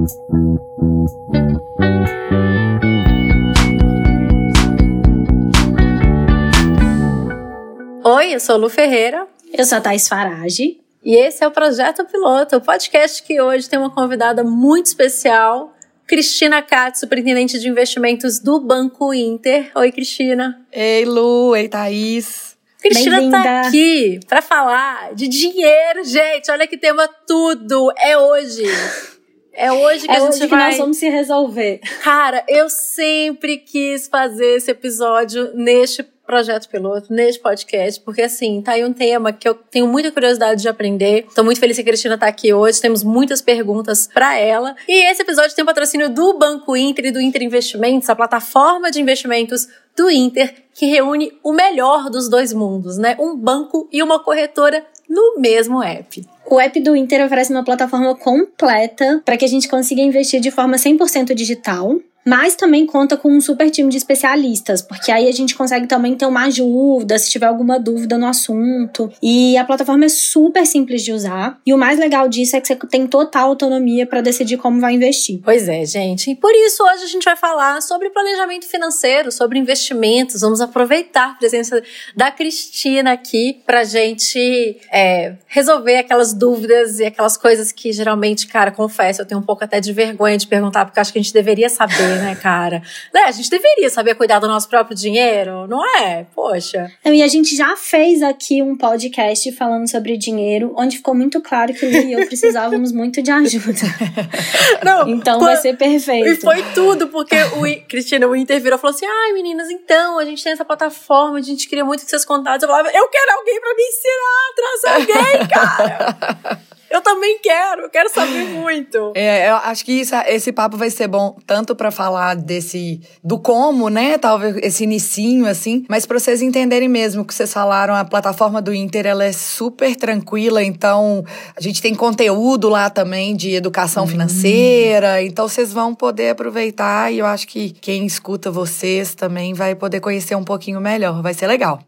Oi, eu sou Lu Ferreira. Eu sou a Thais Farage. E esse é o Projeto Piloto, o podcast que hoje tem uma convidada muito especial, Cristina Cat, superintendente de investimentos do Banco Inter. Oi, Cristina. Ei, Lu. Ei, Thaís. Cristina tá aqui para falar de dinheiro, gente. Olha que tema tudo. É hoje. É hoje que é a gente hoje vai. Que nós vamos se resolver. Cara, eu sempre quis fazer esse episódio neste projeto piloto, neste podcast, porque assim, tá aí um tema que eu tenho muita curiosidade de aprender. Tô muito feliz que a Cristina tá aqui hoje, temos muitas perguntas para ela. E esse episódio tem patrocínio do Banco Inter e do Inter Investimentos, a plataforma de investimentos do Inter, que reúne o melhor dos dois mundos, né? Um banco e uma corretora no mesmo app. O app do Inter oferece uma plataforma completa para que a gente consiga investir de forma 100% digital mas também conta com um super time de especialistas, porque aí a gente consegue também ter uma ajuda se tiver alguma dúvida no assunto. E a plataforma é super simples de usar. E o mais legal disso é que você tem total autonomia para decidir como vai investir. Pois é, gente. E por isso hoje a gente vai falar sobre planejamento financeiro, sobre investimentos. Vamos aproveitar a presença da Cristina aqui pra gente é, resolver aquelas dúvidas e aquelas coisas que geralmente, cara, confesso, eu tenho um pouco até de vergonha de perguntar, porque acho que a gente deveria saber né, cara? Né, a gente deveria saber cuidar do nosso próprio dinheiro, não é? Poxa. E a gente já fez aqui um podcast falando sobre dinheiro, onde ficou muito claro que o e eu precisávamos muito de ajuda. Não, então vai ser perfeito. E foi tudo, porque o Cristina, o Inter virou e falou assim: ai, meninas, então, a gente tem essa plataforma, a gente queria muito que vocês contassem. Eu falava, eu quero alguém para me ensinar a trazer alguém, cara. Eu também quero, eu quero saber muito. É, eu acho que isso, esse papo vai ser bom tanto para falar desse do como, né? Talvez esse inicinho assim, mas para vocês entenderem mesmo o que vocês falaram, a plataforma do Inter ela é super tranquila, então a gente tem conteúdo lá também de educação hum. financeira, então vocês vão poder aproveitar e eu acho que quem escuta vocês também vai poder conhecer um pouquinho melhor, vai ser legal.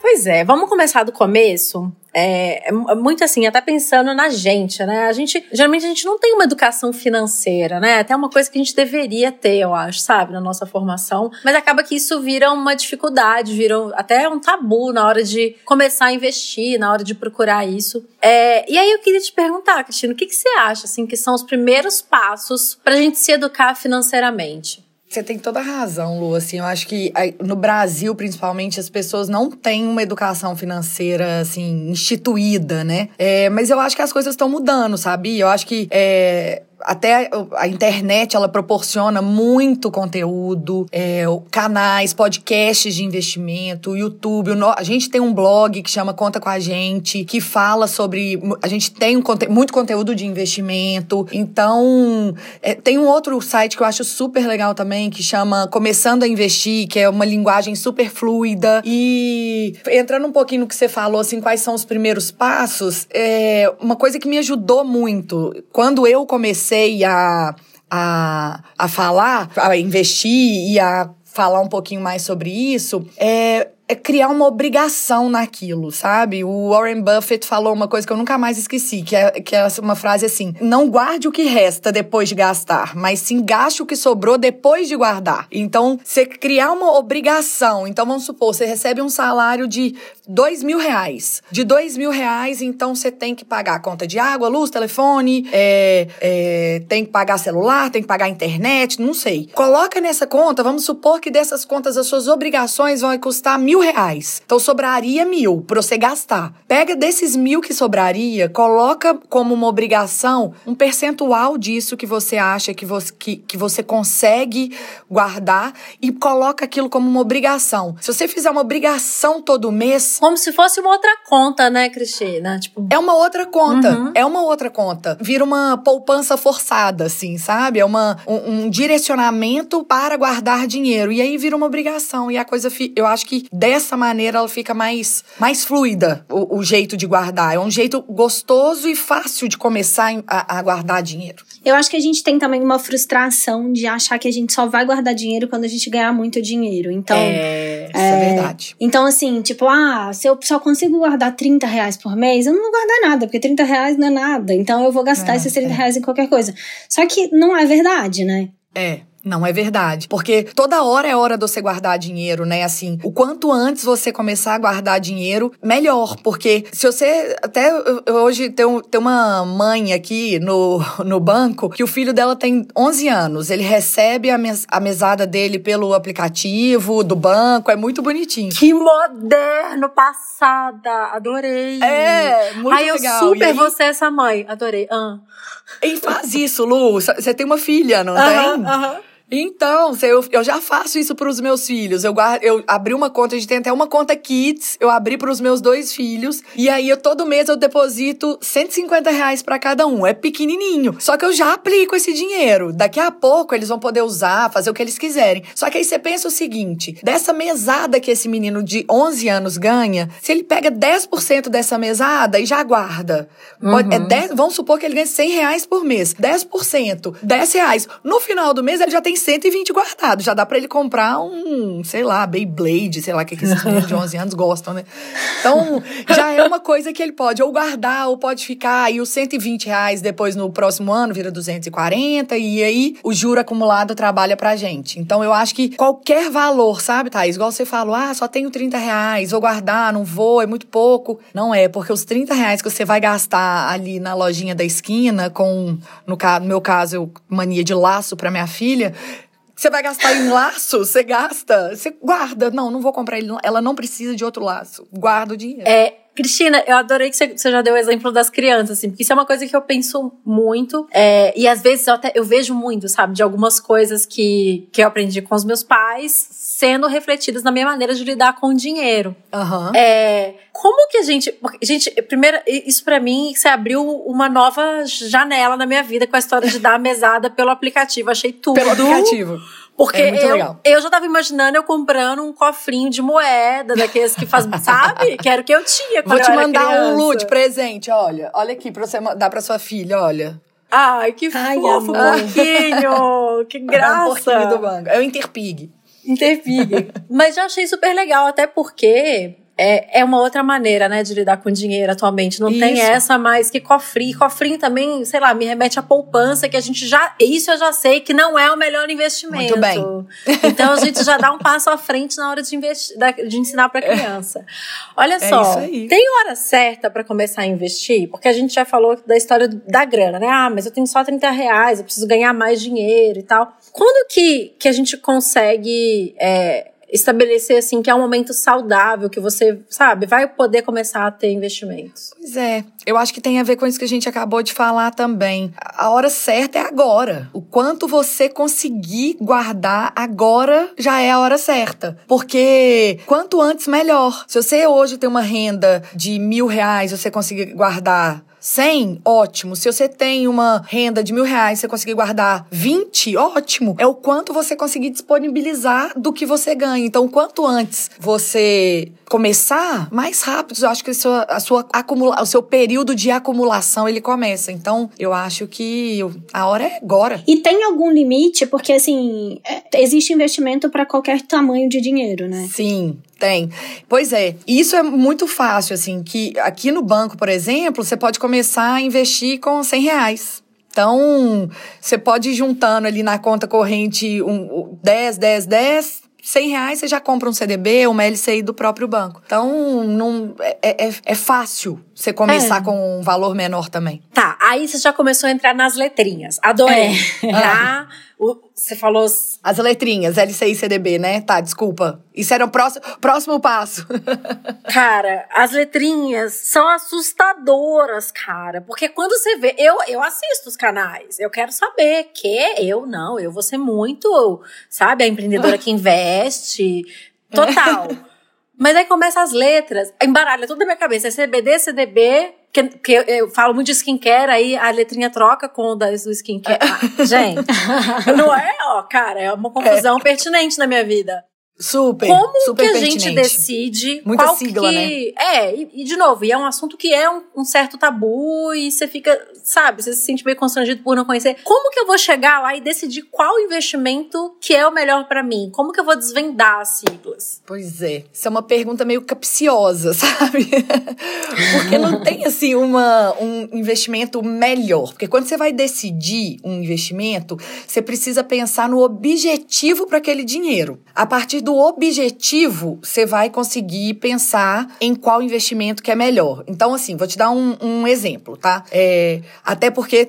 Pois é, vamos começar do começo. É, é, muito assim, até pensando na gente, né? A gente, geralmente a gente não tem uma educação financeira, né? Até uma coisa que a gente deveria ter, eu acho, sabe, na nossa formação. Mas acaba que isso vira uma dificuldade, vira até um tabu na hora de começar a investir, na hora de procurar isso. É, e aí eu queria te perguntar, Cristina, o que, que você acha, assim, que são os primeiros passos para a gente se educar financeiramente? Você tem toda a razão, Lu. Assim, eu acho que no Brasil, principalmente, as pessoas não têm uma educação financeira, assim, instituída, né? É, mas eu acho que as coisas estão mudando, sabe? Eu acho que é, até a internet ela proporciona muito conteúdo, é, canais, podcasts de investimento, YouTube. A gente tem um blog que chama Conta com a Gente, que fala sobre. A gente tem um, muito conteúdo de investimento. Então, é, tem um outro site que eu acho super legal também, que chama Começando a Investir, que é uma linguagem super fluida. E entrando um pouquinho no que você falou, assim, quais são os primeiros passos, é uma coisa que me ajudou muito. Quando eu comecei comecei a, a, a falar, a investir e a falar um pouquinho mais sobre isso, é, é criar uma obrigação naquilo, sabe? O Warren Buffett falou uma coisa que eu nunca mais esqueci, que é, que é uma frase assim: não guarde o que resta depois de gastar, mas sim gaste o que sobrou depois de guardar. Então, você criar uma obrigação. Então, vamos supor, você recebe um salário de dois mil reais. De dois mil reais, então você tem que pagar a conta de água, luz, telefone, é, é, tem que pagar celular, tem que pagar internet, não sei. Coloca nessa conta, vamos supor que dessas contas as suas obrigações vão custar mil mil reais. Então sobraria mil para você gastar. Pega desses mil que sobraria, coloca como uma obrigação um percentual disso que você acha que você, que, que você consegue guardar e coloca aquilo como uma obrigação. Se você fizer uma obrigação todo mês. Como se fosse uma outra conta, né, Cristina? Tipo... É uma outra conta. Uhum. É uma outra conta. Vira uma poupança forçada, assim, sabe? É uma, um, um direcionamento para guardar dinheiro. E aí vira uma obrigação. E a coisa, eu acho que dessa maneira ela fica mais, mais fluida, o, o jeito de guardar. É um jeito gostoso e fácil de começar a, a guardar dinheiro. Eu acho que a gente tem também uma frustração de achar que a gente só vai guardar dinheiro quando a gente ganhar muito dinheiro. Então. É, isso é, é verdade. Então, assim, tipo, ah, se eu só consigo guardar 30 reais por mês, eu não vou guardar nada, porque 30 reais não é nada. Então eu vou gastar é, esses 30 é. reais em qualquer coisa. Só que não é verdade, né? É. Não é verdade. Porque toda hora é hora de você guardar dinheiro, né? Assim, o quanto antes você começar a guardar dinheiro, melhor. Porque se você. Até hoje tem, tem uma mãe aqui no, no banco que o filho dela tem 11 anos. Ele recebe a, mes, a mesada dele pelo aplicativo do banco. É muito bonitinho. Que moderno, passada. Adorei. É, muito Ai, legal. Ai, eu super aí... você essa mãe. Adorei. Ah. E faz isso, Lu. Você tem uma filha, não uh -huh, tem? Aham. Uh -huh. Então, eu, eu já faço isso para os meus filhos. Eu, guardo, eu abri uma conta, a gente tem até uma conta Kids, eu abri para os meus dois filhos. E aí, eu, todo mês eu deposito 150 reais para cada um. É pequenininho. Só que eu já aplico esse dinheiro. Daqui a pouco eles vão poder usar, fazer o que eles quiserem. Só que aí você pensa o seguinte: dessa mesada que esse menino de 11 anos ganha, se ele pega 10% dessa mesada e já guarda. Uhum. Pode, é 10, vamos supor que ele ganha 100 reais por mês. 10%, 10 reais. No final do mês, ele já tem tem 120 guardados. Já dá para ele comprar um, sei lá, Beyblade, sei lá, que, que esses meninos de 11 anos gostam, né? Então, já é uma coisa que ele pode ou guardar ou pode ficar. E os 120 reais depois no próximo ano vira 240. E aí o juro acumulado trabalha pra gente. Então, eu acho que qualquer valor, sabe, Thaís? Igual você falou, ah, só tenho 30 reais, vou guardar, não vou, é muito pouco. Não é, porque os 30 reais que você vai gastar ali na lojinha da esquina, com, no, no meu caso, eu, mania de laço para minha filha, você vai gastar em laço? Você gasta? Você guarda. Não, não vou comprar ele. Ela não precisa de outro laço. Guarda o dinheiro. É, Cristina, eu adorei que você já deu o exemplo das crianças, assim, porque isso é uma coisa que eu penso muito. É, e às vezes eu, até, eu vejo muito, sabe, de algumas coisas que, que eu aprendi com os meus pais sendo refletidas na minha maneira de lidar com o dinheiro. Uhum. É, como que a gente. Gente, primeiro, isso para mim, você abriu uma nova janela na minha vida com a história de dar a mesada pelo aplicativo. Achei tudo. Pelo aplicativo. Porque é eu, eu já tava imaginando eu comprando um cofrinho de moeda, daqueles que faz, sabe? Que era o que eu tinha quando Vou te mandar criança. um Lu de presente, olha. Olha aqui pra você dar pra sua filha, olha. Ai, que Ai, fofo, amor. porquinho! que graça! É um porquinho do banco. É o Interpig. Interpig. Mas já achei super legal, até porque é, é uma outra maneira, né, de lidar com dinheiro atualmente. Não isso. tem essa mais que cofrinho. Cofrinho também, sei lá, me remete à poupança, que a gente já. Isso eu já sei que não é o melhor investimento. Muito bem. Então a gente já dá um passo à frente na hora de, investir, de ensinar para criança. Olha é só, tem hora certa para começar a investir? Porque a gente já falou da história da grana, né? Ah, mas eu tenho só 30 reais, eu preciso ganhar mais dinheiro e tal. Quando que, que a gente consegue. É, estabelecer assim que é um momento saudável que você, sabe, vai poder começar a ter investimentos. Pois é, eu acho que tem a ver com isso que a gente acabou de falar também. A hora certa é agora. O quanto você conseguir guardar agora já é a hora certa. Porque quanto antes, melhor. Se você hoje tem uma renda de mil reais, você conseguir guardar 100, ótimo. Se você tem uma renda de mil reais, você conseguir guardar 20, ótimo. É o quanto você conseguir disponibilizar do que você ganha. Então, quanto antes você começar, mais rápido, eu acho que a sua, a sua acumula, o seu período de acumulação ele começa. Então, eu acho que a hora é agora. E tem algum limite? Porque, assim, é, existe investimento para qualquer tamanho de dinheiro, né? Sim, tem. Pois é, isso é muito fácil, assim, que aqui no banco, por exemplo, você pode começar a investir com 100 reais. Então, você pode ir juntando ali na conta corrente um, 10, 10, 10, 100 reais você já compra um CDB, uma LCI do próprio banco. Então, não, é, é, é fácil você começar é. com um valor menor também. Tá, aí você já começou a entrar nas letrinhas. Adorei. É. Tá? Você falou. As letrinhas, LCI e CDB, né? Tá, desculpa. Isso era o próximo, próximo passo. cara, as letrinhas são assustadoras, cara. Porque quando você vê. Eu, eu assisto os canais. Eu quero saber que eu não. Eu vou ser muito, sabe, a empreendedora que investe. Total. Mas aí começa as letras, embaralha tudo na minha cabeça. É CBD, CDB, que, que eu, falo muito de skincare, aí a letrinha troca com o do skincare. Ah, gente, não é, ó, cara, é uma confusão é. pertinente na minha vida. Super. Como super que a pertinente. gente decide Muita qual sigla, que... né? É, e, e, de novo, e é um assunto que é um, um, certo tabu e você fica, sabe, você se sente meio constrangido por não conhecer. Como que eu vou chegar lá e decidir qual investimento que é o melhor para mim? Como que eu vou desvendar as siglas? Pois é, isso é uma pergunta meio capciosa, sabe? Porque não tem assim uma, um investimento melhor. Porque quando você vai decidir um investimento, você precisa pensar no objetivo para aquele dinheiro. A partir do objetivo, você vai conseguir pensar em qual investimento que é melhor. Então, assim, vou te dar um, um exemplo, tá? É, até porque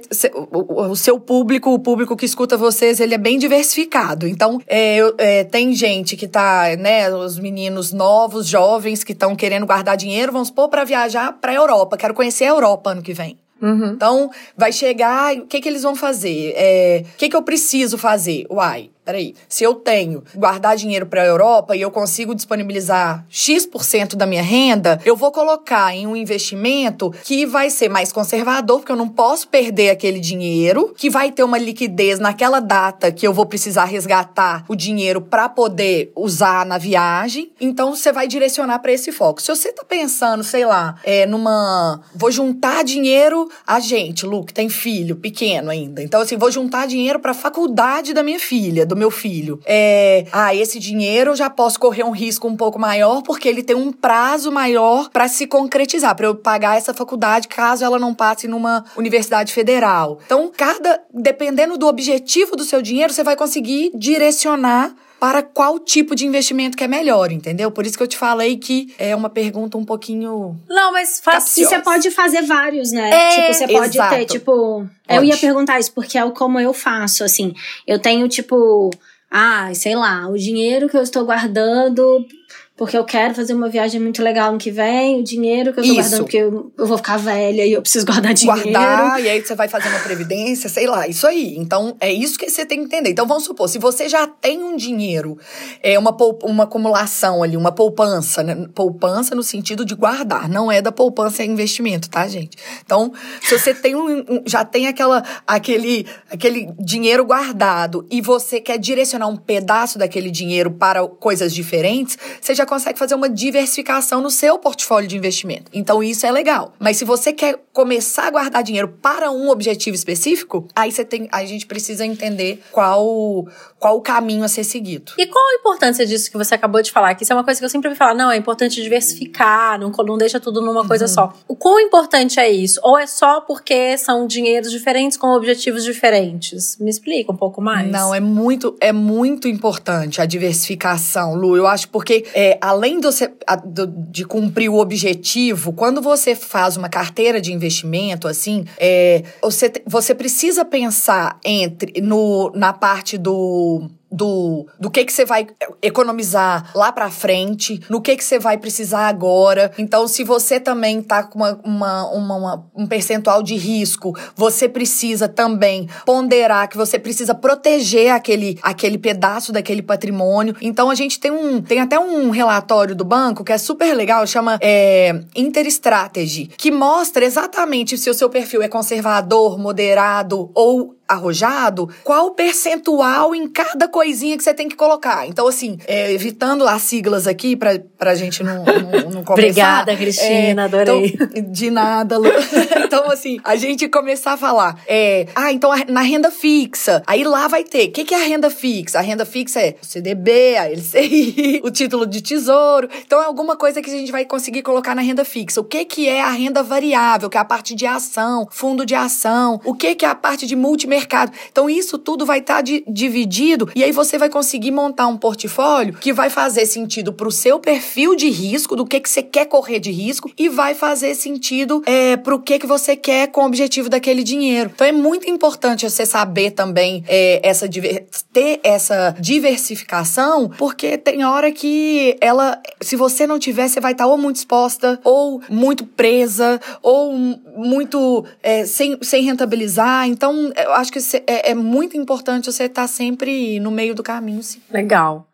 o, seu público, o público que escuta vocês, ele é bem diversificado. Então, é, é, tem gente que tá, né, os meninos novos, jovens, que estão querendo guardar dinheiro, vamos supor, para viajar para a Europa. Quero conhecer a Europa ano que vem. Uhum. Então, vai chegar, o que, que eles vão fazer? É, o que, que eu preciso fazer? Uai, peraí, se eu tenho guardar dinheiro para a Europa e eu consigo disponibilizar X% da minha renda, eu vou colocar em um investimento que vai ser mais conservador, porque eu não posso perder aquele dinheiro, que vai ter uma liquidez naquela data que eu vou precisar resgatar o dinheiro para poder usar na viagem. Então você vai direcionar para esse foco. Se você tá pensando, sei lá, é, numa vou juntar dinheiro a gente, Lu, que tem filho pequeno ainda. Então assim, vou juntar dinheiro para faculdade da minha filha, do meu filho. É, ah, esse dinheiro eu já posso correr um risco um pouco maior porque ele tem um prazo maior para se concretizar, para eu pagar essa faculdade caso ela não passe numa universidade federal. Então, cada dependendo do objetivo do seu dinheiro, você vai conseguir direcionar para qual tipo de investimento que é melhor, entendeu? Por isso que eu te falei que é uma pergunta um pouquinho. Não, mas faz. E você pode fazer vários, né? É, tipo, você pode exato. ter, tipo. Eu ia perguntar isso, porque é como eu faço, assim. Eu tenho, tipo. Ah, sei lá, o dinheiro que eu estou guardando porque eu quero fazer uma viagem muito legal no que vem, o dinheiro que eu tô Isso. guardando porque eu, eu vou ficar velha e eu preciso guardar dinheiro. Guardar, e aí você vai fazer uma previdência, sei lá, isso aí. Então, é isso que você tem que entender. Então, vamos supor, se você já tem um dinheiro, é uma, uma acumulação ali, uma poupança, né? Poupança no sentido de guardar, não é da poupança é investimento, tá, gente? Então, se você tem um, um- já tem aquela, aquele, aquele dinheiro guardado e você quer direcionar um pedaço daquele dinheiro para coisas diferentes, você já consegue fazer uma diversificação no seu portfólio de investimento. Então, isso é legal. Mas se você quer começar a guardar dinheiro para um objetivo específico, aí você tem, a gente precisa entender qual, qual o caminho a ser seguido. E qual a importância disso que você acabou de falar? Que isso é uma coisa que eu sempre ouvi falar. Não, é importante diversificar, não, não deixa tudo numa coisa só. O quão importante é isso? Ou é só porque são dinheiros diferentes com objetivos diferentes? Me explica um pouco mais. Não, é muito, é muito importante a diversificação, Lu. Eu acho porque, é, além a- do- de cumprir o objetivo, quando você faz uma carteira de investimento, assim, é, você, você precisa pensar entre no, na parte do. Do, do que que você vai economizar lá pra frente, no que que você vai precisar agora. Então, se você também tá com uma, uma, uma- uma- um percentual de risco, você precisa também ponderar que você precisa proteger aquele, aquele pedaço daquele patrimônio. Então, a gente tem um tem até um relatório do banco que é super legal, chama é, Interstrategy, que mostra exatamente se o seu perfil é conservador, moderado ou arrojado, qual o percentual em cada coisinha que você tem que colocar. Então, assim, é, evitando as siglas aqui pra, pra gente não, não, não começar. Obrigada, Cristina, adorei. Então, de nada, Lu. então, assim, a gente começar a falar, é, ah, então na renda fixa, aí lá vai ter, o que, que é a renda fixa? A renda fixa é o CDB, a LCI, o título de tesouro. Então, é alguma coisa que a gente vai conseguir colocar na renda fixa. O que, que é a renda variável, que é a parte de ação, fundo de ação, o que, que é a parte de multimercado. Então, isso tudo vai estar dividido e aí você vai conseguir montar um portfólio que vai fazer sentido pro seu perfil de risco, do que, que você quer correr de risco, e vai fazer sentido é, pro que, que você quer com o objetivo daquele dinheiro. Então, é muito importante você saber também é, essa ter essa diversificação, porque tem hora que ela, se você não tiver, você vai estar ou muito exposta, ou muito presa, ou muito é, sem, sem rentabilizar. Então, eu acho que cê- é, é muito importante você estar sempre no meio do caminho, sim. Legal.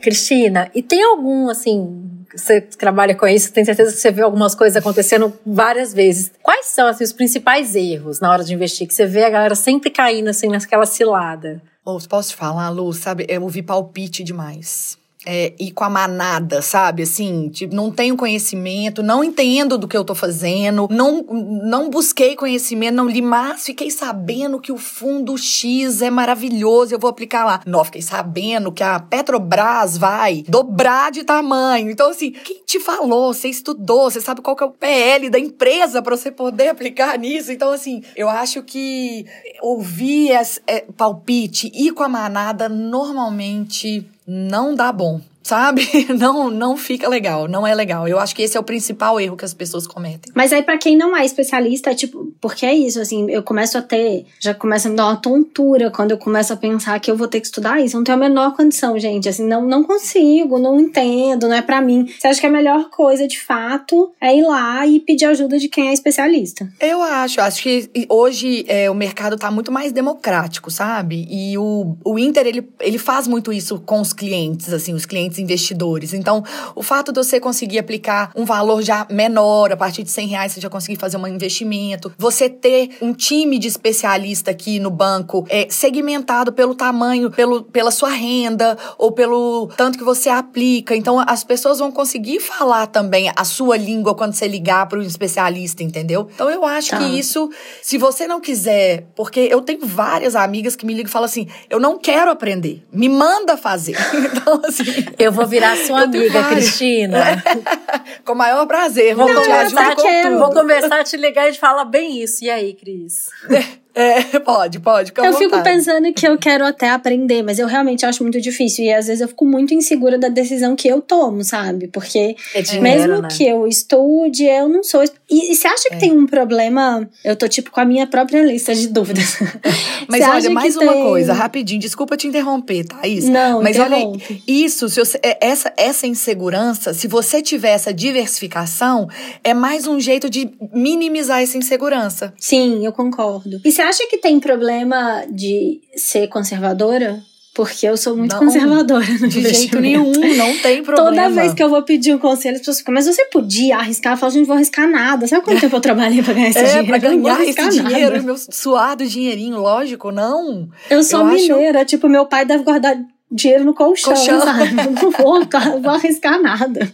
Cristina, e tem algum, assim, você que trabalha com isso, tem certeza que você vê algumas coisas acontecendo várias vezes. Quais são, assim, os principais erros na hora de investir? Que você vê a galera sempre caindo, assim, naquela cilada? Ou posso te falar, Lu, sabe? Eu ouvi palpite demais é, ir com a manada, sabe? Assim, tipo, não tenho conhecimento, não entendo do que eu tô fazendo, não, não busquei conhecimento, não li, mas fiquei sabendo que o fundo X é maravilhoso, eu vou aplicar lá. Não, fiquei sabendo que a Petrobras vai dobrar de tamanho. Então, assim, quem te falou? Você estudou, você sabe qual que é o PL da empresa para você poder aplicar nisso. Então, assim, eu acho que ouvir esse, é, palpite, ir com a manada, normalmente não dá bom sabe? Não, não fica legal, não é legal. Eu acho que esse é o principal erro que as pessoas cometem. Mas aí para quem não é especialista, é tipo, porque é isso, assim, eu começo a ter, já começa a me dar uma tontura quando eu começo a pensar que eu vou ter que estudar isso. Não tenho a menor condição, gente, assim, não, não consigo, não entendo, não é para mim. Você acha que a melhor coisa, de fato, é ir lá e pedir ajuda de quem é especialista? Eu acho, acho que hoje é, o mercado tá muito mais democrático, sabe? E o, o Inter, ele, ele faz muito isso com os clientes, assim, os clientes investidores. Então, o fato de você conseguir aplicar um valor já menor, a partir de 100 reais você já conseguir fazer um investimento, você ter um time de especialista aqui no banco é, segmentado pelo tamanho, pelo, pela sua renda ou pelo tanto que você aplica. Então, as pessoas vão conseguir falar também a sua língua quando você ligar para um especialista, entendeu? Então, eu acho tá. que isso, se você não quiser, porque eu tenho várias amigas que me ligam e falam assim: eu não quero aprender, me manda fazer. então, assim. Eu vou virar sua amiga, Cristina. com o maior prazer. Vou, não, conversar, vou conversar, te ligar e te falar bem isso. E aí, Cris? É, pode, pode. eu fico pensando que eu quero até aprender, mas eu realmente acho muito difícil. E às vezes eu fico muito insegura da decisão que eu tomo, sabe? Porque é dinheiro, mesmo né? que eu estude, eu não sou. E, e você acha que é. tem um problema? Eu tô, tipo, com a minha própria lista de dúvidas. mas olha, mais uma tem... coisa, rapidinho, desculpa te interromper, Thaís. Não, Mas interrompe. olha, isso, se você, é, essa, essa insegurança, se você tiver essa diversificação, é mais um jeito de minimizar essa insegurança. Sim, eu concordo. E se acha que tem problema de ser conservadora? Porque eu sou muito não, conservadora no De jeito nenhum, não tem problema. Toda vez que eu vou pedir um conselho, as pessoas ficam, mas você podia arriscar? Eu falo, gente, não vou arriscar nada. Sabe quanto tempo eu trabalhei pra ganhar esse é, dinheiro? Pra ganhar esse nada. dinheiro, meu suado dinheirinho, lógico, não. Eu sou eu mineira, acho... tipo, meu pai deve guardar dinheiro no colchão, colchão. sabe? Não vou, não vou arriscar nada.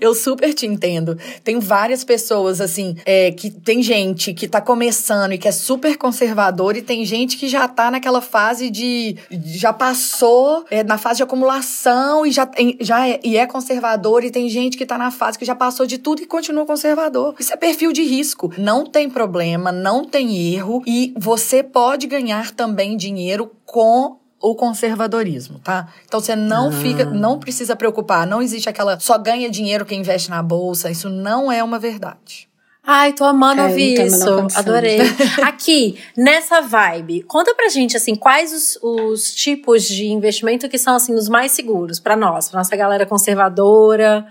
Eu super te entendo. Tem várias pessoas, assim, é, que tem gente que tá começando e que é super conservador, e tem gente que já tá naquela fase de. já passou é, na fase de acumulação e já, já é, e é conservador, e tem gente que tá na fase que já passou de tudo e continua conservador. Isso é perfil de risco. Não tem problema, não tem erro, e você pode ganhar também dinheiro com o conservadorismo, tá? Então você não ah. fica, não precisa preocupar, não existe aquela só ganha dinheiro quem investe na bolsa, isso não é uma verdade. Ai, tô amando é, ouvir isso. Adorei. Aqui, nessa vibe, conta pra gente, assim, quais os, os tipos de investimento que são, assim, os mais seguros para nós, pra nossa galera conservadora.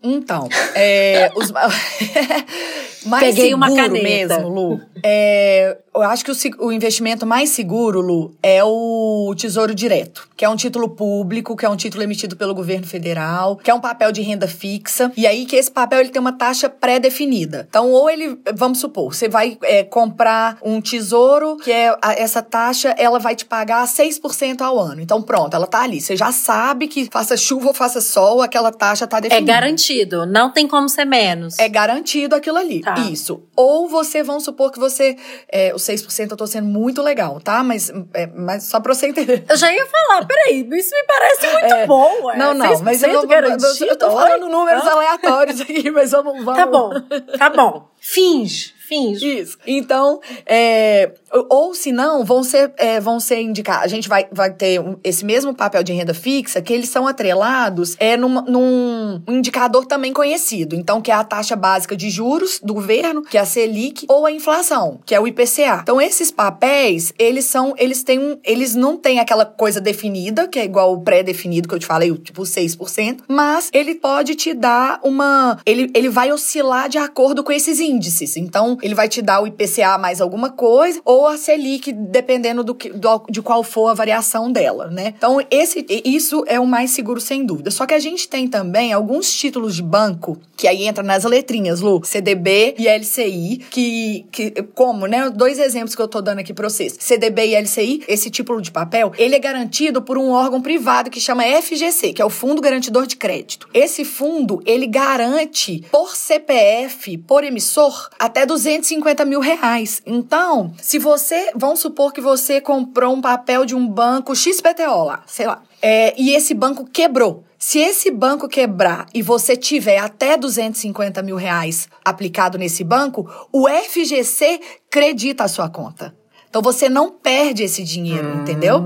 Então, é, os mais Peguei seguro uma caneta. mesmo, Lu. É, eu acho que o, o, investimento mais seguro, Lu, é o Tesouro Direto, que é um título público, que é um título emitido pelo governo federal, que é um papel de renda fixa. E aí que esse papel ele tem uma taxa pré-definida. Então, ou ele, vamos supor, você vai é, comprar um tesouro, que é a, essa taxa, ela vai te pagar 6% ao ano. Então, pronto, ela tá ali. Você já sabe que faça chuva ou faça sol, aquela taxa tá é definida. É garantido, não tem como ser menos. É garantido aquilo ali. Tá. Isso. Ou você, vamos supor que você. É, 6% eu tô sendo muito legal, tá? Mas, é, mas só pra você entender. Eu já ia falar, peraí, isso me parece muito é, bom, ué. Não, não, mas eu, eu, eu tô falando números aleatórios aqui, mas vamos, vamos. Tá bom, tá bom. Finge. Finge. Isso. Então, é, ou se não, vão ser, é, vão ser indicados. A gente vai, vai ter esse mesmo papel de renda fixa, que eles são atrelados é, num, num indicador também conhecido. Então, que é a taxa básica de juros do governo, que é a Selic, ou a inflação, que é o IPCA. Então, esses papéis, eles são, eles têm um, eles não têm aquela coisa definida, que é igual o pré-definido que eu te falei, tipo 6%, mas ele pode te dar uma. Ele, ele vai oscilar de acordo com esses índices. Então, Ele vai te dar o IPCA mais alguma coisa, ou a Selic, dependendo do que, do, de qual for a variação dela, né? Então, esse, isso é o mais seguro, sem dúvida. Só que a gente tem também alguns títulos de banco, que aí entra nas letrinhas, Lu, CDB e LCI, que, que como, né? Dois exemplos que eu tô dando aqui pra vocês. CDB e LCI, esse título de papel, ele é garantido por um órgão privado que chama FGC, que é o Fundo Garantidor de Crédito. Esse fundo, ele garante por CPF, por emissor, até 250 mil reais. Então, se você, vamos supor que você comprou um papel de um banco XPTO lá, sei lá, é, e esse banco quebrou. Se esse banco quebrar e você tiver até 250 mil reais aplicado nesse banco, o FGC credita a sua conta. Então você não perde esse dinheiro, hum. entendeu?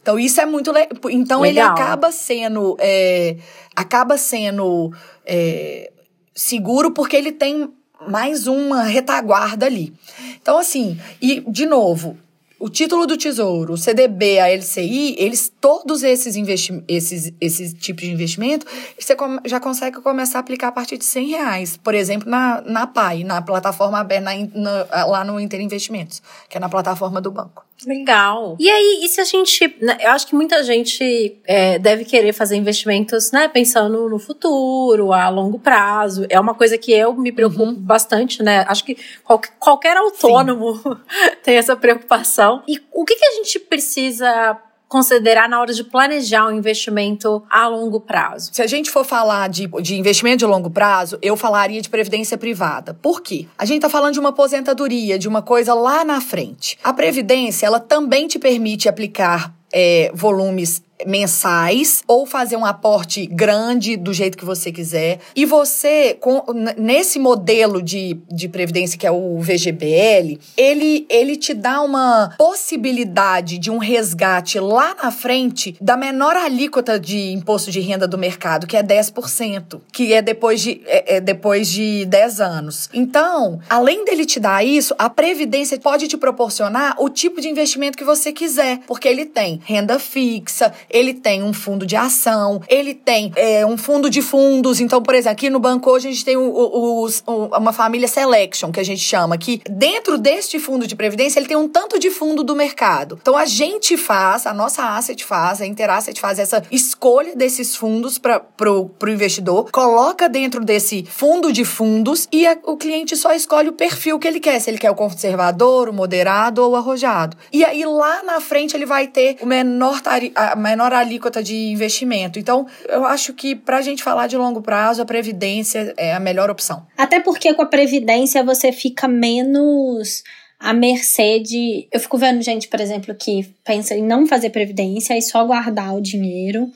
Então isso é muito le... então Legal. ele acaba sendo é, acaba sendo é, seguro porque ele tem mais uma retaguarda ali. Então assim e de novo o título do tesouro, o CDB, a LCI, eles todos esses investimentos, esses, esses tipos de investimento, você já consegue começar a aplicar a partir de 100 reais. Por exemplo, na, na PAI, na plataforma na, na, lá no Inter Investimentos, que é na plataforma do banco. Legal. E aí, e se a gente. Né, eu acho que muita gente é, deve querer fazer investimentos, né? Pensando no futuro, a longo prazo. É uma coisa que eu me preocupo uhum. bastante, né? Acho que qualquer, qualquer autônomo tem essa preocupação. E o que, que a gente precisa considerar na hora de planejar um investimento a longo prazo? Se a gente for falar de, de investimento de longo prazo, eu falaria de previdência privada. Por quê? A gente está falando de uma aposentadoria, de uma coisa lá na frente. A previdência, ela também te permite aplicar é, volumes mensais ou fazer um aporte grande do jeito que você quiser. E você, com, nesse modelo de, de previdência que é o VGBL, ele, ele te dá uma possibilidade de um resgate lá na frente da menor alíquota de imposto de renda do mercado, que é 10%, que é depois de, é, é depois de 10 anos. Então, além dele te dar isso, a Previdência pode te proporcionar o tipo de investimento que você quiser, porque ele tem renda fixa, ele tem um fundo de ação, ele tem é, um fundo de fundos. Então, por exemplo, aqui no banco hoje a gente tem o, o, o, uma família selection, que a gente chama, que dentro deste fundo de previdência ele tem um tanto de fundo do mercado. Então, a gente faz, a nossa asset faz, a Interasset faz essa escolha desses fundos para pro, pro investidor, coloca dentro desse fundo de fundos e a, o cliente só escolhe o perfil que ele quer, se ele quer o conservador, o moderado ou o arrojado. E aí lá na frente ele vai ter o menor, a menor alíquota de investimento. Então, eu acho que para a gente falar de longo prazo, a previdência é a melhor opção. Até porque com a previdência você fica menos à mercê de. Eu fico vendo gente, por exemplo, que pensa em não fazer previdência e só guardar o dinheiro.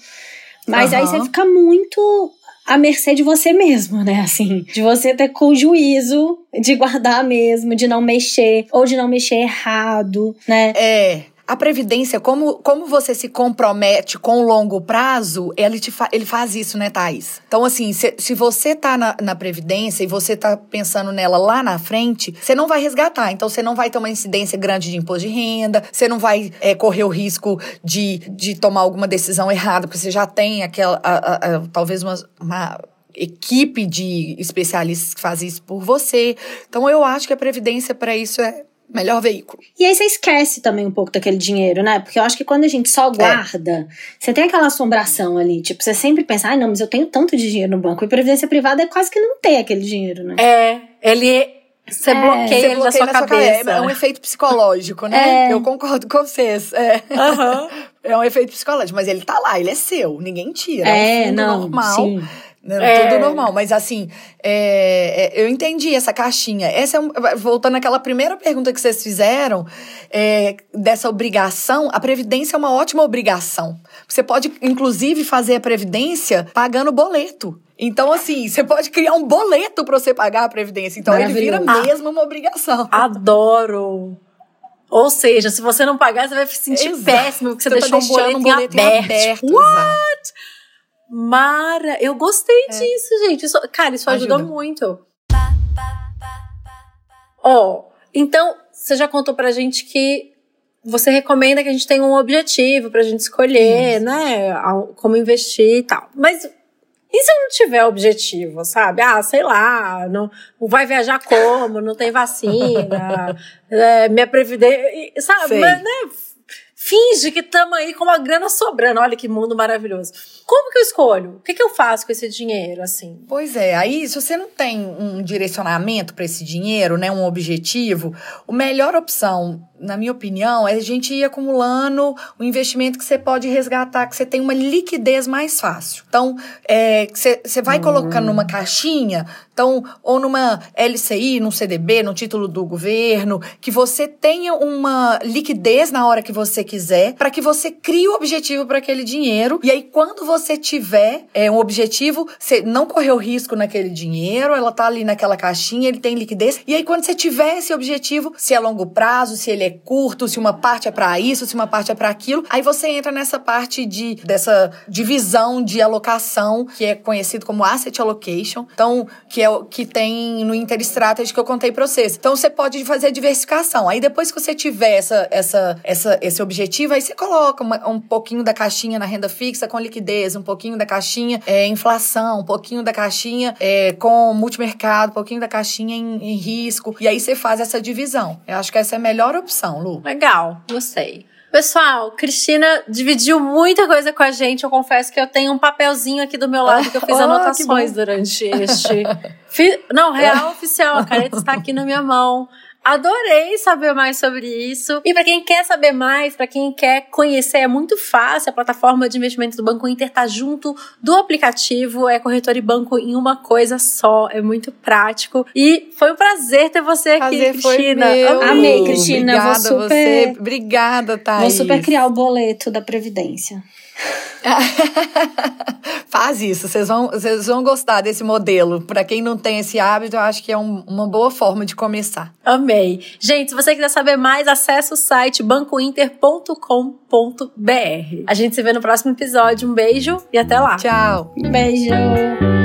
Mas uhum. aí você fica muito à mercê de você mesmo, né? Assim, de você ter com juízo de guardar mesmo, de não mexer, ou de não mexer errado, né? É. A previdência, como, como você se compromete com o longo prazo, ele, te fa, ele faz isso, né, Thaís? Então, assim, se, se você tá na, na previdência e você tá pensando nela lá na frente, você não vai resgatar. Então, você não vai ter uma incidência grande de imposto de renda, você não vai é, correr o risco de, de tomar alguma decisão errada, porque você já tem aquela, a, a, a, talvez uma, uma equipe de especialistas que faz isso por você. Então, eu acho que a previdência para isso é melhor veículo. E aí você esquece também um pouco daquele dinheiro, né? Porque eu acho que quando a gente só é. guarda, é. você tem aquela assombração ali. Tipo, você sempre pensa, ah, não, mas eu tenho tanto de dinheiro no banco. E previdência privada é quase que não ter aquele dinheiro, né? É, ele. Você é, bloqueia ele na sua cabeça. É um efeito psicológico, né? É. Eu concordo com vocês. É. Uhum. é um efeito psicológico, mas ele tá lá, ele é seu, ninguém tira. É, é um fundo não, normal. Sim. É. Tudo normal. Mas assim, é, é, eu entendi essa caixinha. Essa é voltando àquela primeira pergunta que vocês fizeram, é, dessa obrigação, a Previdência é uma ótima obrigação. Você pode, inclusive, fazer a Previdência pagando boleto. Então, assim, você pode criar um boleto para você pagar a Previdência. Então, ele vira mesmo uma obrigação. Adoro! Ou seja, se você não pagar, você vai se sentir Exato. péssimo, porque você, você deixou tá um boleto, um boleto aberto. aberto. What? Mara, eu gostei é. disso, gente. Isso, cara, isso Ajuda. ajudou muito. Ó, oh, então, você já contou pra gente que você recomenda que a gente tenha um objetivo pra gente escolher, isso. né? Como investir e tal. Mas E se eu não tiver objetivo, sabe? Ah, sei lá, não, vai viajar como? Não tem vacina, é, minha previdência, sabe? Mas, né? Finge que estamos aí com uma grana sobrando. Olha que mundo maravilhoso. Como que eu escolho? O que, que eu faço com esse dinheiro, assim? Pois é, aí se você não tem um direcionamento para esse dinheiro, né, um objetivo, a melhor opção na minha opinião, é a gente ir acumulando o investimento que você pode resgatar, que você tem uma liquidez mais fácil. Então, é, você, você vai colocando numa caixinha, então, ou numa LCI, num CDB, no título do governo, que você tenha uma liquidez na hora que você quiser, para que você crie o objetivo para aquele dinheiro. E aí, quando você tiver é, um objetivo, você não correu risco naquele dinheiro, ela tá ali naquela caixinha, ele tem liquidez. E aí, quando você tiver esse objetivo, se é longo prazo, se ele é curto, se uma parte é para isso, se uma parte é para aquilo. Aí você entra nessa parte de dessa divisão de alocação, que é conhecido como asset allocation. Então, que é o que tem no Interstrategy que eu contei para vocês. Então, você pode fazer a diversificação. Aí depois que você tiver essa, essa, essa, esse objetivo, aí você coloca uma, um pouquinho da caixinha na renda fixa com liquidez, um pouquinho da caixinha é, inflação, um pouquinho da caixinha é, com multimercado, um pouquinho da caixinha em, em risco. E aí você faz essa divisão. Eu acho que essa é a melhor opção Lu. Legal, gostei. Pessoal, Cristina dividiu muita coisa com a gente. Eu confesso que eu tenho um papelzinho aqui do meu lado que eu fiz oh, anotações durante este. Não, real oficial. A caneta está aqui na minha mão. Adorei saber mais sobre isso. E para quem quer saber mais, para quem quer conhecer, é muito fácil. A plataforma de investimento do Banco Inter tá junto do aplicativo, é corretor e banco em uma coisa só. É muito prático. E foi um prazer ter você aqui, prazer Cristina. Amei, Cristina. Obrigada vou super... você. Obrigada, Thaís. Vou super criar o boleto da Previdência. Faz isso, vocês vão, vocês vão gostar desse modelo. Para quem não tem esse hábito, eu acho que é um, uma boa forma de começar. Amei. Gente, se você quiser saber mais, acesse o site bancointer.com.br. A gente se vê no próximo episódio. Um beijo e até lá. Tchau. Beijo.